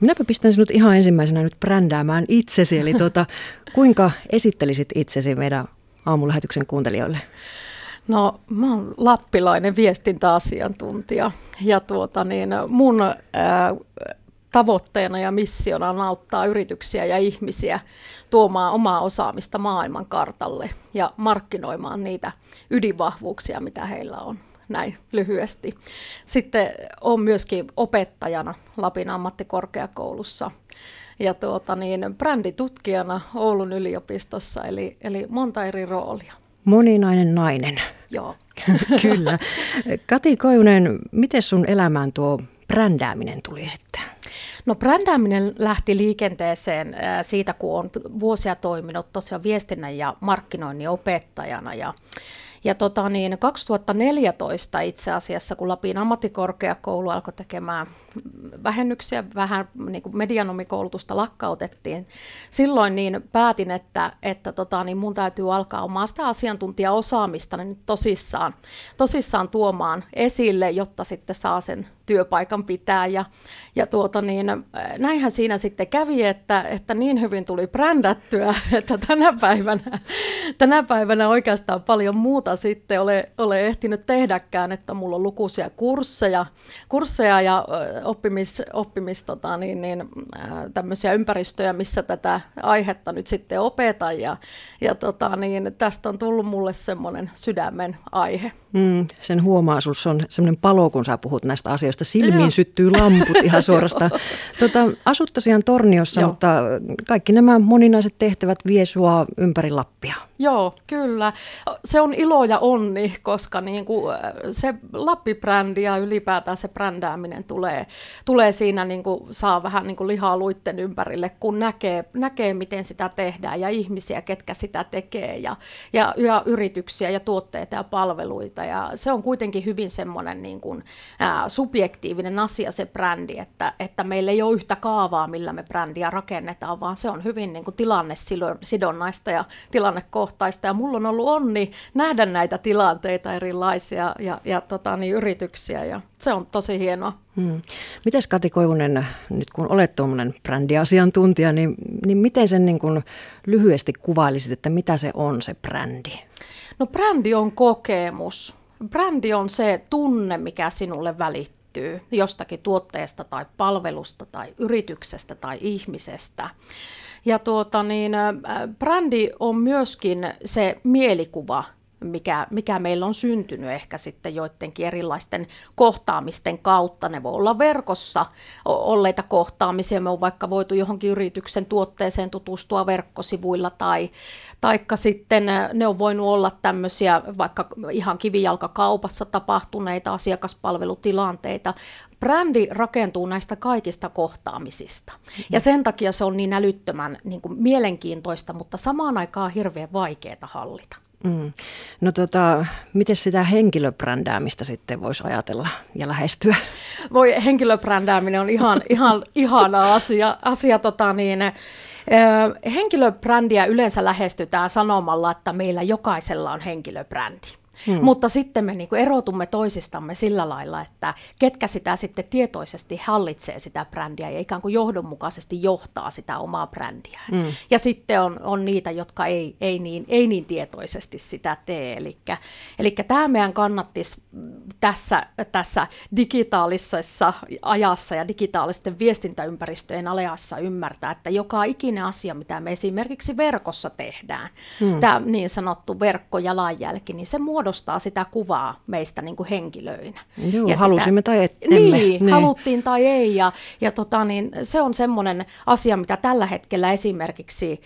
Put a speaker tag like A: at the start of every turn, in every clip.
A: Minäpä pistän sinut ihan ensimmäisenä nyt brändäämään itsesi, eli tuota, kuinka esittelisit itsesi meidän aamulähetyksen kuuntelijoille?
B: No mä oon lappilainen viestintäasiantuntija ja tuota niin, mun ää, tavoitteena ja missiona on auttaa yrityksiä ja ihmisiä tuomaan omaa osaamista maailman kartalle ja markkinoimaan niitä ydinvahvuuksia, mitä heillä on näin lyhyesti. Sitten olen myöskin opettajana Lapin ammattikorkeakoulussa ja tuota niin, bränditutkijana Oulun yliopistossa, eli, eli monta eri roolia.
A: Moninainen nainen.
B: Joo.
A: Kyllä. Kati Koivunen, miten sun elämään tuo brändääminen tuli sitten?
B: No brändääminen lähti liikenteeseen siitä, kun on vuosia toiminut tosiaan viestinnän ja markkinoinnin opettajana ja ja tota niin, 2014 itse asiassa, kun Lapin ammattikorkeakoulu alkoi tekemään vähennyksiä, vähän niin kuin medianomikoulutusta lakkautettiin, silloin niin päätin, että, että tota, niin mun täytyy alkaa omaa sitä asiantuntijaosaamista niin tosissaan, tosissaan tuomaan esille, jotta sitten saa sen työpaikan pitää. Ja, ja tuota niin, näinhän siinä sitten kävi, että, että niin hyvin tuli brändättyä, että tänä päivänä, tänä päivänä oikeastaan paljon muuta sitten ole, ole ehtinyt tehdäkään, että mulla on lukuisia kursseja, kursseja ja oppimis, oppimis tota niin, niin, tämmöisiä ympäristöjä, missä tätä aihetta nyt sitten opetan ja, ja tota niin, tästä on tullut mulle semmoinen sydämen aihe.
A: Mm, sen huomaa, se on semmoinen palo, kun sä puhut näistä asioista. Silmiin Joo. syttyy lamput ihan suorastaan. Tota, asut tosiaan Torniossa, Joo. mutta kaikki nämä moninaiset tehtävät vie sua ympäri Lappia.
B: Joo, kyllä. Se on ilo ja onni, koska niin kuin se Lappi-brändi ja ylipäätään se brändääminen tulee, tulee siinä, niin kuin saa vähän niin kuin lihaa luitten ympärille, kun näkee, näkee, miten sitä tehdään ja ihmisiä, ketkä sitä tekee ja, ja, ja yrityksiä ja tuotteita ja palveluita. Ja se on kuitenkin hyvin semmoinen niin kuin, ää, subjektiivinen asia se brändi, että, että meillä ei ole yhtä kaavaa, millä me brändiä rakennetaan, vaan se on hyvin niin kuin tilannesidonnaista ja tilannekohtaista. Ja mulla on ollut onni nähdä näitä tilanteita erilaisia ja, ja tota, niin, yrityksiä ja se on tosi hienoa. Hmm.
A: Mites Kati Koivunen, nyt kun olet tuommoinen brändiasiantuntija, niin, niin miten sen niin kuin lyhyesti kuvailisit, että mitä se on se brändi?
B: No brändi on kokemus. Brändi on se tunne, mikä sinulle välittyy jostakin tuotteesta tai palvelusta tai yrityksestä tai ihmisestä. Ja tuota niin, brändi on myöskin se mielikuva, mikä, mikä meillä on syntynyt ehkä sitten joidenkin erilaisten kohtaamisten kautta. Ne voi olla verkossa olleita kohtaamisia, me on vaikka voitu johonkin yrityksen tuotteeseen tutustua verkkosivuilla tai taikka sitten ne on voinut olla tämmöisiä vaikka ihan kivijalkakaupassa tapahtuneita asiakaspalvelutilanteita. Brändi rakentuu näistä kaikista kohtaamisista. Ja sen takia se on niin älyttömän niin kuin mielenkiintoista, mutta samaan aikaan hirveän vaikeaa hallita. Mm.
A: No tota, miten sitä henkilöbrändäämistä sitten voisi ajatella ja lähestyä?
B: Voi, henkilöbrändääminen on ihan, ihan ihana asia. asia tota niin, henkilöbrändiä yleensä lähestytään sanomalla, että meillä jokaisella on henkilöbrändi. Hmm. Mutta sitten me niin erotumme toisistamme sillä lailla, että ketkä sitä sitten tietoisesti hallitsee sitä brändiä ja ikään kuin johdonmukaisesti johtaa sitä omaa brändiä. Hmm. Ja sitten on, on niitä, jotka ei, ei, niin, ei niin tietoisesti sitä tee. Eli tämä meidän kannattisi tässä, tässä digitaalisessa ajassa ja digitaalisten viestintäympäristöjen alajassa ymmärtää, että joka ikinen asia, mitä me esimerkiksi verkossa tehdään, hmm. tämä niin sanottu verkkojalanjälki, niin se muodostaa muodostaa sitä kuvaa meistä niin kuin henkilöinä.
A: Joo, ja halusimme sitä, tai emme.
B: Niin, niin, haluttiin tai ei. Ja, ja tota, niin, se on semmoinen asia, mitä tällä hetkellä esimerkiksi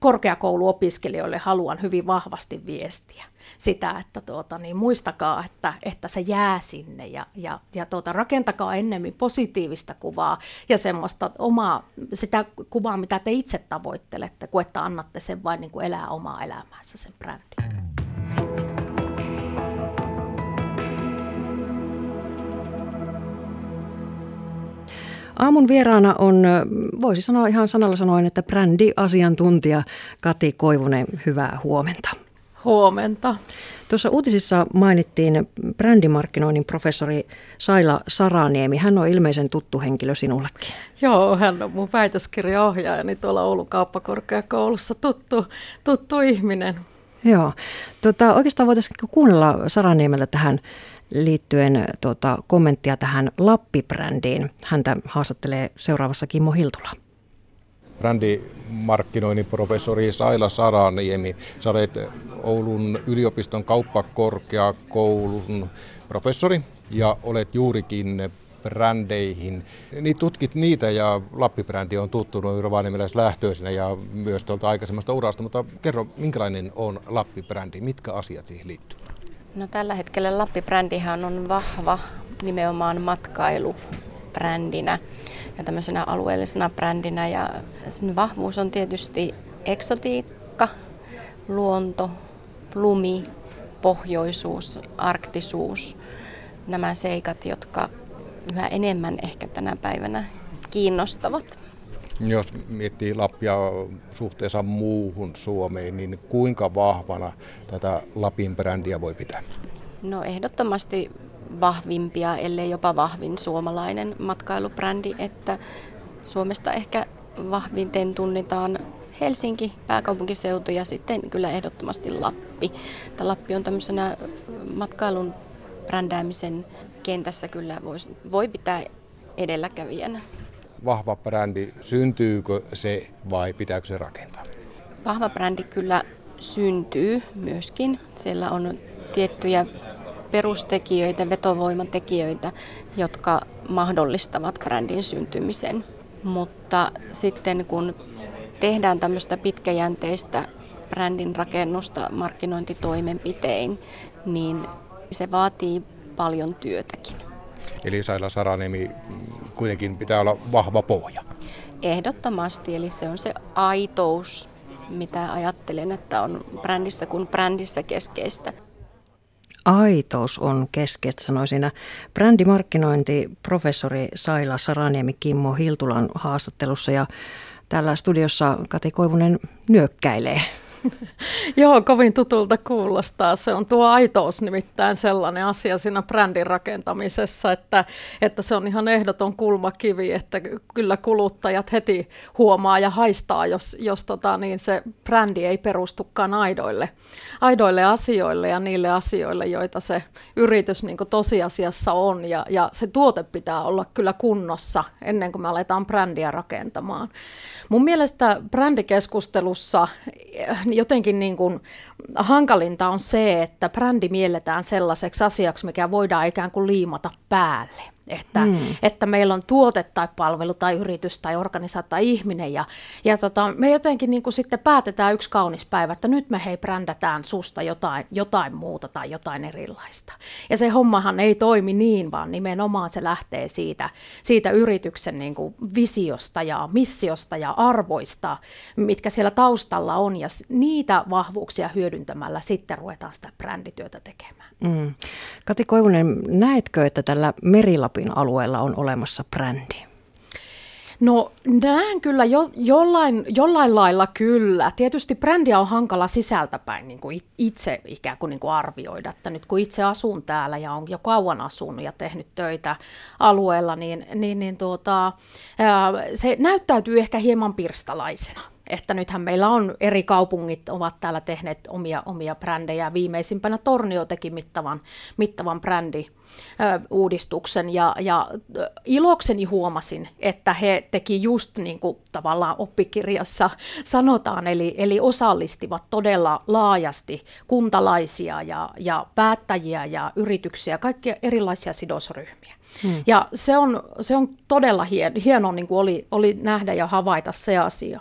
B: korkeakouluopiskelijoille haluan hyvin vahvasti viestiä. Sitä, että tuota, niin muistakaa, että, että se jää sinne ja, ja, ja tuota, rakentakaa ennemmin positiivista kuvaa ja semmoista omaa, sitä kuvaa, mitä te itse tavoittelette, kuin että annatte sen vain niin kuin elää omaa elämäänsä sen brändin.
A: Aamun vieraana on, voisi sanoa ihan sanalla sanoen, että brändiasiantuntija Kati Koivunen. Hyvää huomenta.
B: Huomenta.
A: Tuossa uutisissa mainittiin brändimarkkinoinnin professori Saila Saraniemi. Hän on ilmeisen tuttu henkilö sinullekin.
B: Joo, hän on mun väitöskirjaohjaajani tuolla Oulun kauppakorkeakoulussa tuttu, tuttu ihminen.
A: Joo. Tota, oikeastaan voitaisiin kuunnella Saraniemeltä tähän liittyen tota, kommenttia tähän Lappi-brändiin. Häntä haastattelee seuraavassa Kimmo Hiltula.
C: Brändimarkkinoinnin professori Saila Saraniemi. Sä olet Oulun yliopiston kauppakorkeakoulun professori ja olet juurikin brändeihin. Niin tutkit niitä ja Lappi-brändi on tuttu noin lähtöisenä ja myös tuolta aikaisemmasta urasta, mutta kerro, minkälainen on Lappi-brändi, mitkä asiat siihen liittyy?
D: No tällä hetkellä Lappi-brändihän on vahva nimenomaan matkailubrändinä ja tämmöisenä alueellisena brändinä ja sen vahvuus on tietysti eksotiikka, luonto, lumi, pohjoisuus, arktisuus, nämä seikat, jotka yhä enemmän ehkä tänä päivänä kiinnostavat.
C: Jos miettii Lappia suhteessa muuhun Suomeen, niin kuinka vahvana tätä Lapin brändiä voi pitää?
D: No ehdottomasti vahvimpia, ellei jopa vahvin suomalainen matkailubrändi, että Suomesta ehkä vahvinten tunnetaan Helsinki, pääkaupunkiseutu ja sitten kyllä ehdottomasti Lappi. Tämä Lappi on tämmöisenä matkailun brändäämisen kentässä kyllä vois, voi pitää edelläkävijänä.
C: Vahva brändi, syntyykö se vai pitääkö se rakentaa?
D: Vahva brändi kyllä syntyy myöskin. Siellä on tiettyjä perustekijöitä, vetovoimatekijöitä, jotka mahdollistavat brändin syntymisen. Mutta sitten kun tehdään tämmöistä pitkäjänteistä brändin rakennusta markkinointitoimenpitein, niin se vaatii paljon työtäkin.
C: Eli Saila Saraniemi kuitenkin pitää olla vahva pohja.
D: Ehdottomasti, eli se on se aitous, mitä ajattelen, että on brändissä kuin brändissä keskeistä.
A: Aitous on keskeistä, sanoi siinä brändimarkkinointi professori Saila Saraniemi Kimmo Hiltulan haastattelussa ja täällä studiossa Kati Koivunen nyökkäilee.
B: Joo, kovin tutulta kuulostaa. Se on tuo aitous nimittäin sellainen asia siinä brändin rakentamisessa, että, että se on ihan ehdoton kulmakivi, että kyllä kuluttajat heti huomaa ja haistaa, jos, jos tota, niin se brändi ei perustukaan aidoille, aidoille asioille ja niille asioille, joita se yritys niin tosiasiassa on. Ja, ja se tuote pitää olla kyllä kunnossa ennen kuin me aletaan brändiä rakentamaan. Mun mielestä brändikeskustelussa jotenkin niin kuin hankalinta on se, että brändi mielletään sellaiseksi asiaksi, mikä voidaan ikään kuin liimata päälle. Että, mm. että meillä on tuote tai palvelu tai yritys tai organisaatio tai ihminen ja, ja tota, me jotenkin niin kuin sitten päätetään yksi kaunis päivä, että nyt me hei brändätään susta jotain, jotain muuta tai jotain erilaista. Ja se hommahan ei toimi niin, vaan nimenomaan se lähtee siitä, siitä yrityksen niin kuin visiosta ja missiosta ja arvoista, mitkä siellä taustalla on ja niitä vahvuuksia hyödyntämällä sitten ruvetaan sitä brändityötä tekemään. Mm.
A: Kati Koivunen, näetkö, että tällä Merilapin alueella on olemassa brändi?
B: No näen kyllä jo, jollain, jollain lailla kyllä. Tietysti brändiä on hankala sisältäpäin niin kuin itse ikään kuin, niin kuin arvioida, että nyt kun itse asun täällä ja on jo kauan asunut ja tehnyt töitä alueella, niin, niin, niin tuota, se näyttäytyy ehkä hieman pirstalaisena että nythän meillä on eri kaupungit ovat täällä tehneet omia, omia brändejä. Viimeisimpänä Tornio teki mittavan, mittavan brändi uudistuksen ja, ja ilokseni huomasin, että he teki just niin kuin tavallaan oppikirjassa sanotaan, eli, eli osallistivat todella laajasti kuntalaisia ja, ja päättäjiä ja yrityksiä, kaikkia erilaisia sidosryhmiä. Hmm. Ja se on, se on todella hien, hienoa niin kuin oli, oli nähdä ja havaita se asia.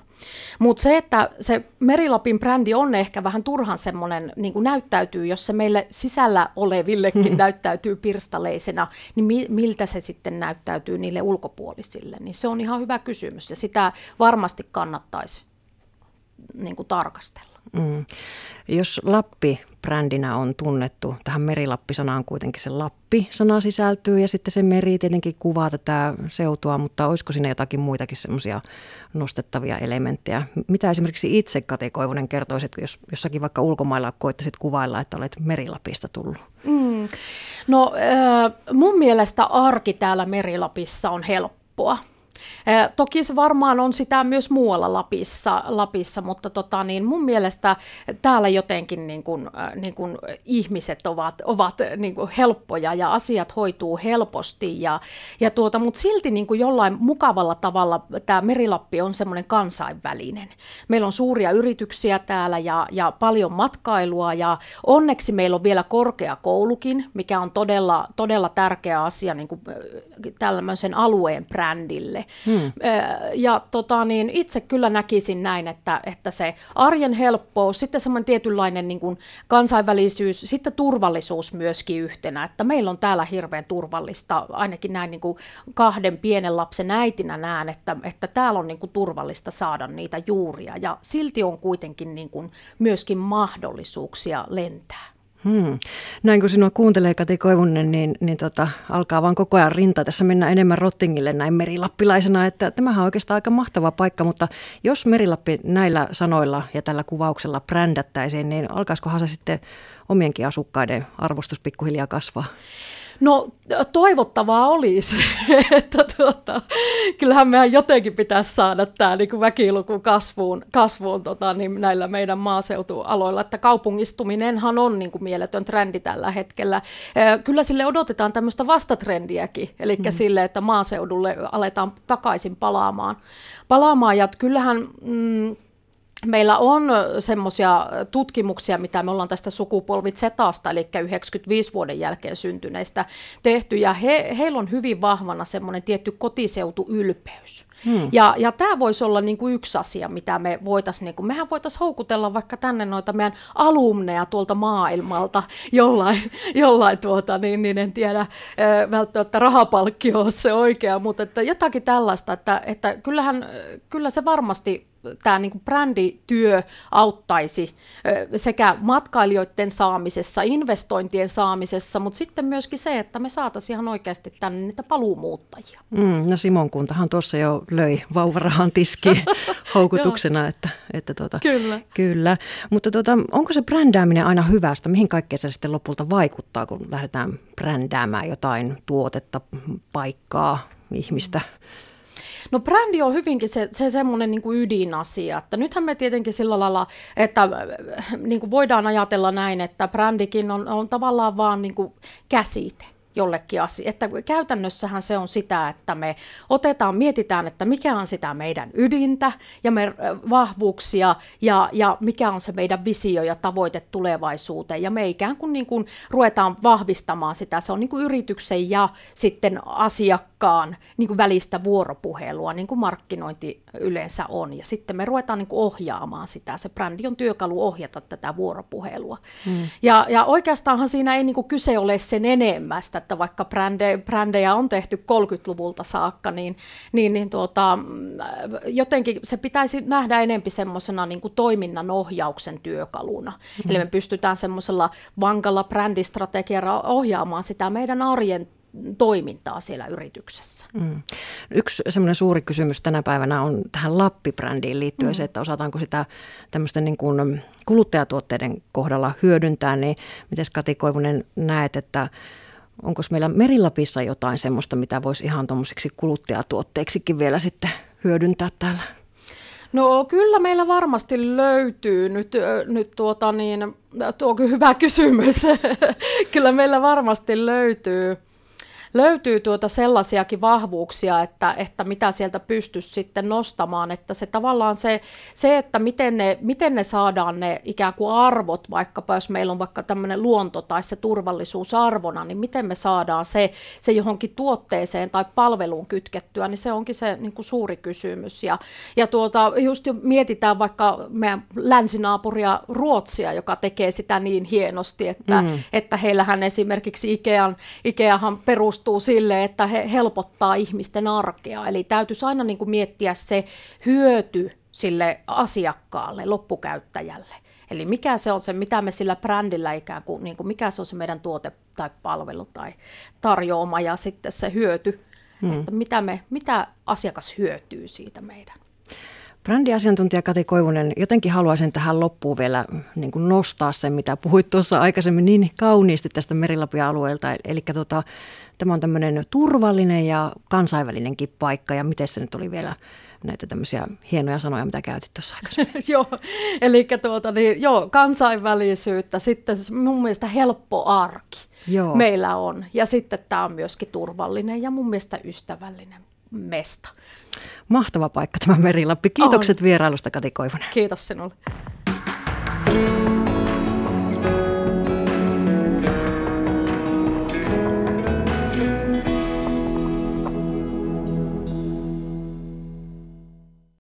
B: Mutta se, että se Merilapin brändi on ehkä vähän turhan semmoinen, niin kuin näyttäytyy, jos se meille sisällä olevillekin hmm. näyttäytyy pirstaleisena, niin mi- miltä se sitten näyttäytyy niille ulkopuolisille? Niin se on ihan hyvä kysymys ja sitä varmasti kannattaisi niin kuin tarkastella. Mm.
A: Jos Lappi brändinä on tunnettu. Tähän merilappi-sanaan kuitenkin se Lappi-sana sisältyy ja sitten se meri tietenkin kuvaa tätä seutua, mutta olisiko siinä jotakin muitakin semmoisia nostettavia elementtejä? Mitä esimerkiksi itse Kati Koivunen kertoisit, jos jossakin vaikka ulkomailla koittaisit kuvailla, että olet merilapista tullut? Mm.
B: No äh, mun mielestä arki täällä Merilapissa on helppoa. Toki se varmaan on sitä myös muualla Lapissa, Lapissa mutta tota, niin mun mielestä täällä jotenkin niin kuin, niin kuin ihmiset ovat, ovat niin kuin helppoja ja asiat hoituu helposti. Ja, ja tuota, mutta silti niin kuin jollain mukavalla tavalla tämä Merilappi on semmoinen kansainvälinen. Meillä on suuria yrityksiä täällä ja, ja paljon matkailua ja onneksi meillä on vielä korkeakoulukin, mikä on todella, todella tärkeä asia niin kuin tällaisen alueen brändille. Hmm. Ja tota, niin itse kyllä näkisin näin, että, että se arjen helppous, sitten semmoinen tietynlainen niin kuin kansainvälisyys, sitten turvallisuus myöskin yhtenä, että meillä on täällä hirveän turvallista, ainakin näin niin kuin kahden pienen lapsen äitinä näen, että, että täällä on niin kuin turvallista saada niitä juuria ja silti on kuitenkin niin kuin myöskin mahdollisuuksia lentää.
A: Hmm. Näin kun sinua kuuntelee Kati Koivunen, niin, niin tota, alkaa vaan koko ajan rinta tässä mennä enemmän Rottingille näin merilappilaisena, että tämähän on oikeastaan aika mahtava paikka, mutta jos Merilappi näillä sanoilla ja tällä kuvauksella brändättäisiin, niin alkaisikohan se sitten omienkin asukkaiden arvostus pikkuhiljaa kasvaa?
B: No toivottavaa olisi, että tuota, kyllähän meidän jotenkin pitäisi saada tämä niin väkiluku kasvuun, kasvuun tota, niin näillä meidän maaseutualoilla, että kaupungistuminenhan on niin kuin mieletön trendi tällä hetkellä. Kyllä sille odotetaan tämmöistä vastatrendiäkin, eli mm. sille, että maaseudulle aletaan takaisin palaamaan. palaamaan ja kyllähän... Mm, Meillä on semmoisia tutkimuksia, mitä me ollaan tästä sukupolvitsetasta, eli 95 vuoden jälkeen syntyneistä tehty, ja he, heillä on hyvin vahvana semmoinen tietty kotiseutuylpeys. Hmm. Ja, ja tämä voisi olla niinku yksi asia, mitä me voitaisiin, niinku, mehän voitaisiin houkutella vaikka tänne noita meidän alumneja tuolta maailmalta jollain, jollain tuota, niin, niin en tiedä välttämättä rahapalkkio on se oikea, mutta että jotakin tällaista, että, että kyllähän, kyllä se varmasti tämä niin brändityö auttaisi sekä matkailijoiden saamisessa, investointien saamisessa, mutta sitten myöskin se, että me saataisiin ihan oikeasti tänne niitä paluumuuttajia.
A: Mm, no Simon kuntahan tuossa jo löi vauvarahan tiski houkutuksena. että, että tuota,
B: kyllä.
A: kyllä. Mutta tuota, onko se brändääminen aina hyvästä? Mihin kaikkeen se sitten lopulta vaikuttaa, kun lähdetään brändäämään jotain tuotetta, paikkaa, ihmistä? Mm.
B: No brändi on hyvinkin se, se semmoinen niin ydinasia, että nythän me tietenkin sillä lailla, että niin kuin voidaan ajatella näin, että brändikin on, on tavallaan vaan niin kuin käsite jollekin asia. Että käytännössähän se on sitä, että me otetaan, mietitään, että mikä on sitä meidän ydintä ja me vahvuuksia ja, ja mikä on se meidän visio ja tavoite tulevaisuuteen. Ja me ikään kuin, niin kuin ruvetaan vahvistamaan sitä. Se on niin kuin yrityksen ja sitten asiakkaan niin kuin välistä vuoropuhelua, niin kuin markkinointi yleensä on. Ja sitten me ruvetaan niin kuin ohjaamaan sitä. Se brändi on työkalu ohjata tätä vuoropuhelua. Hmm. Ja, ja oikeastaanhan siinä ei niin kuin kyse ole sen enemmästä, että vaikka brände, brändejä on tehty 30-luvulta saakka, niin, niin, niin tuota, jotenkin se pitäisi nähdä enempi semmoisena niin toiminnan ohjauksen työkaluna. Mm. Eli me pystytään semmoisella vankalla brändistrategialla ohjaamaan sitä meidän arjen toimintaa siellä yrityksessä. Mm.
A: Yksi semmoinen suuri kysymys tänä päivänä on tähän Lappi-brändiin liittyen mm. se, että osataanko sitä tämmöisten niin kuin kuluttajatuotteiden kohdalla hyödyntää, niin miten Kati Koivunen näet, että onko meillä Merilapissa jotain semmoista, mitä voisi ihan tuommoisiksi kuluttajatuotteiksikin vielä sitten hyödyntää täällä?
B: No kyllä meillä varmasti löytyy nyt, nyt tuota niin, tuo on hyvä kysymys. kyllä meillä varmasti löytyy löytyy tuota sellaisiakin vahvuuksia, että, että mitä sieltä pystyisi sitten nostamaan, että se tavallaan se, se että miten ne, miten ne saadaan ne ikään kuin arvot, vaikkapa jos meillä on vaikka tämmöinen luonto tai se turvallisuus arvona, niin miten me saadaan se, se johonkin tuotteeseen tai palveluun kytkettyä, niin se onkin se niin kuin suuri kysymys. Ja, ja tuota, just mietitään vaikka meidän länsinaapuria Ruotsia, joka tekee sitä niin hienosti, että, mm. että heillähän esimerkiksi Ikean, Ikeahan perustuu perustuu sille, että he helpottaa ihmisten arkea. Eli täytyisi aina niin kuin miettiä se hyöty sille asiakkaalle, loppukäyttäjälle. Eli mikä se on se, mitä me sillä brändillä ikään kuin, niin kuin mikä se on se meidän tuote tai palvelu tai tarjoama ja sitten se hyöty, hmm. että mitä, me, mitä asiakas hyötyy siitä meidän.
A: Brändiasiantuntija Kati Koivunen, jotenkin haluaisin tähän loppuun vielä niin kuin nostaa sen, mitä puhuit tuossa aikaisemmin niin kauniisti tästä Merilapia alueelta. Eli tota, tämä on tämmöinen turvallinen ja kansainvälinenkin paikka, ja miten se nyt oli vielä näitä tämmöisiä hienoja sanoja, mitä käytit tuossa aikaisemmin.
B: joo, eli tuota, niin, joo, kansainvälisyyttä, sitten mun mielestä helppo arki joo. meillä on, ja sitten tämä on myöskin turvallinen ja mun mielestä ystävällinen mesta.
A: Mahtava paikka tämä Merilappi. Kiitokset On. vierailusta Kati Koivonen.
B: Kiitos sinulle.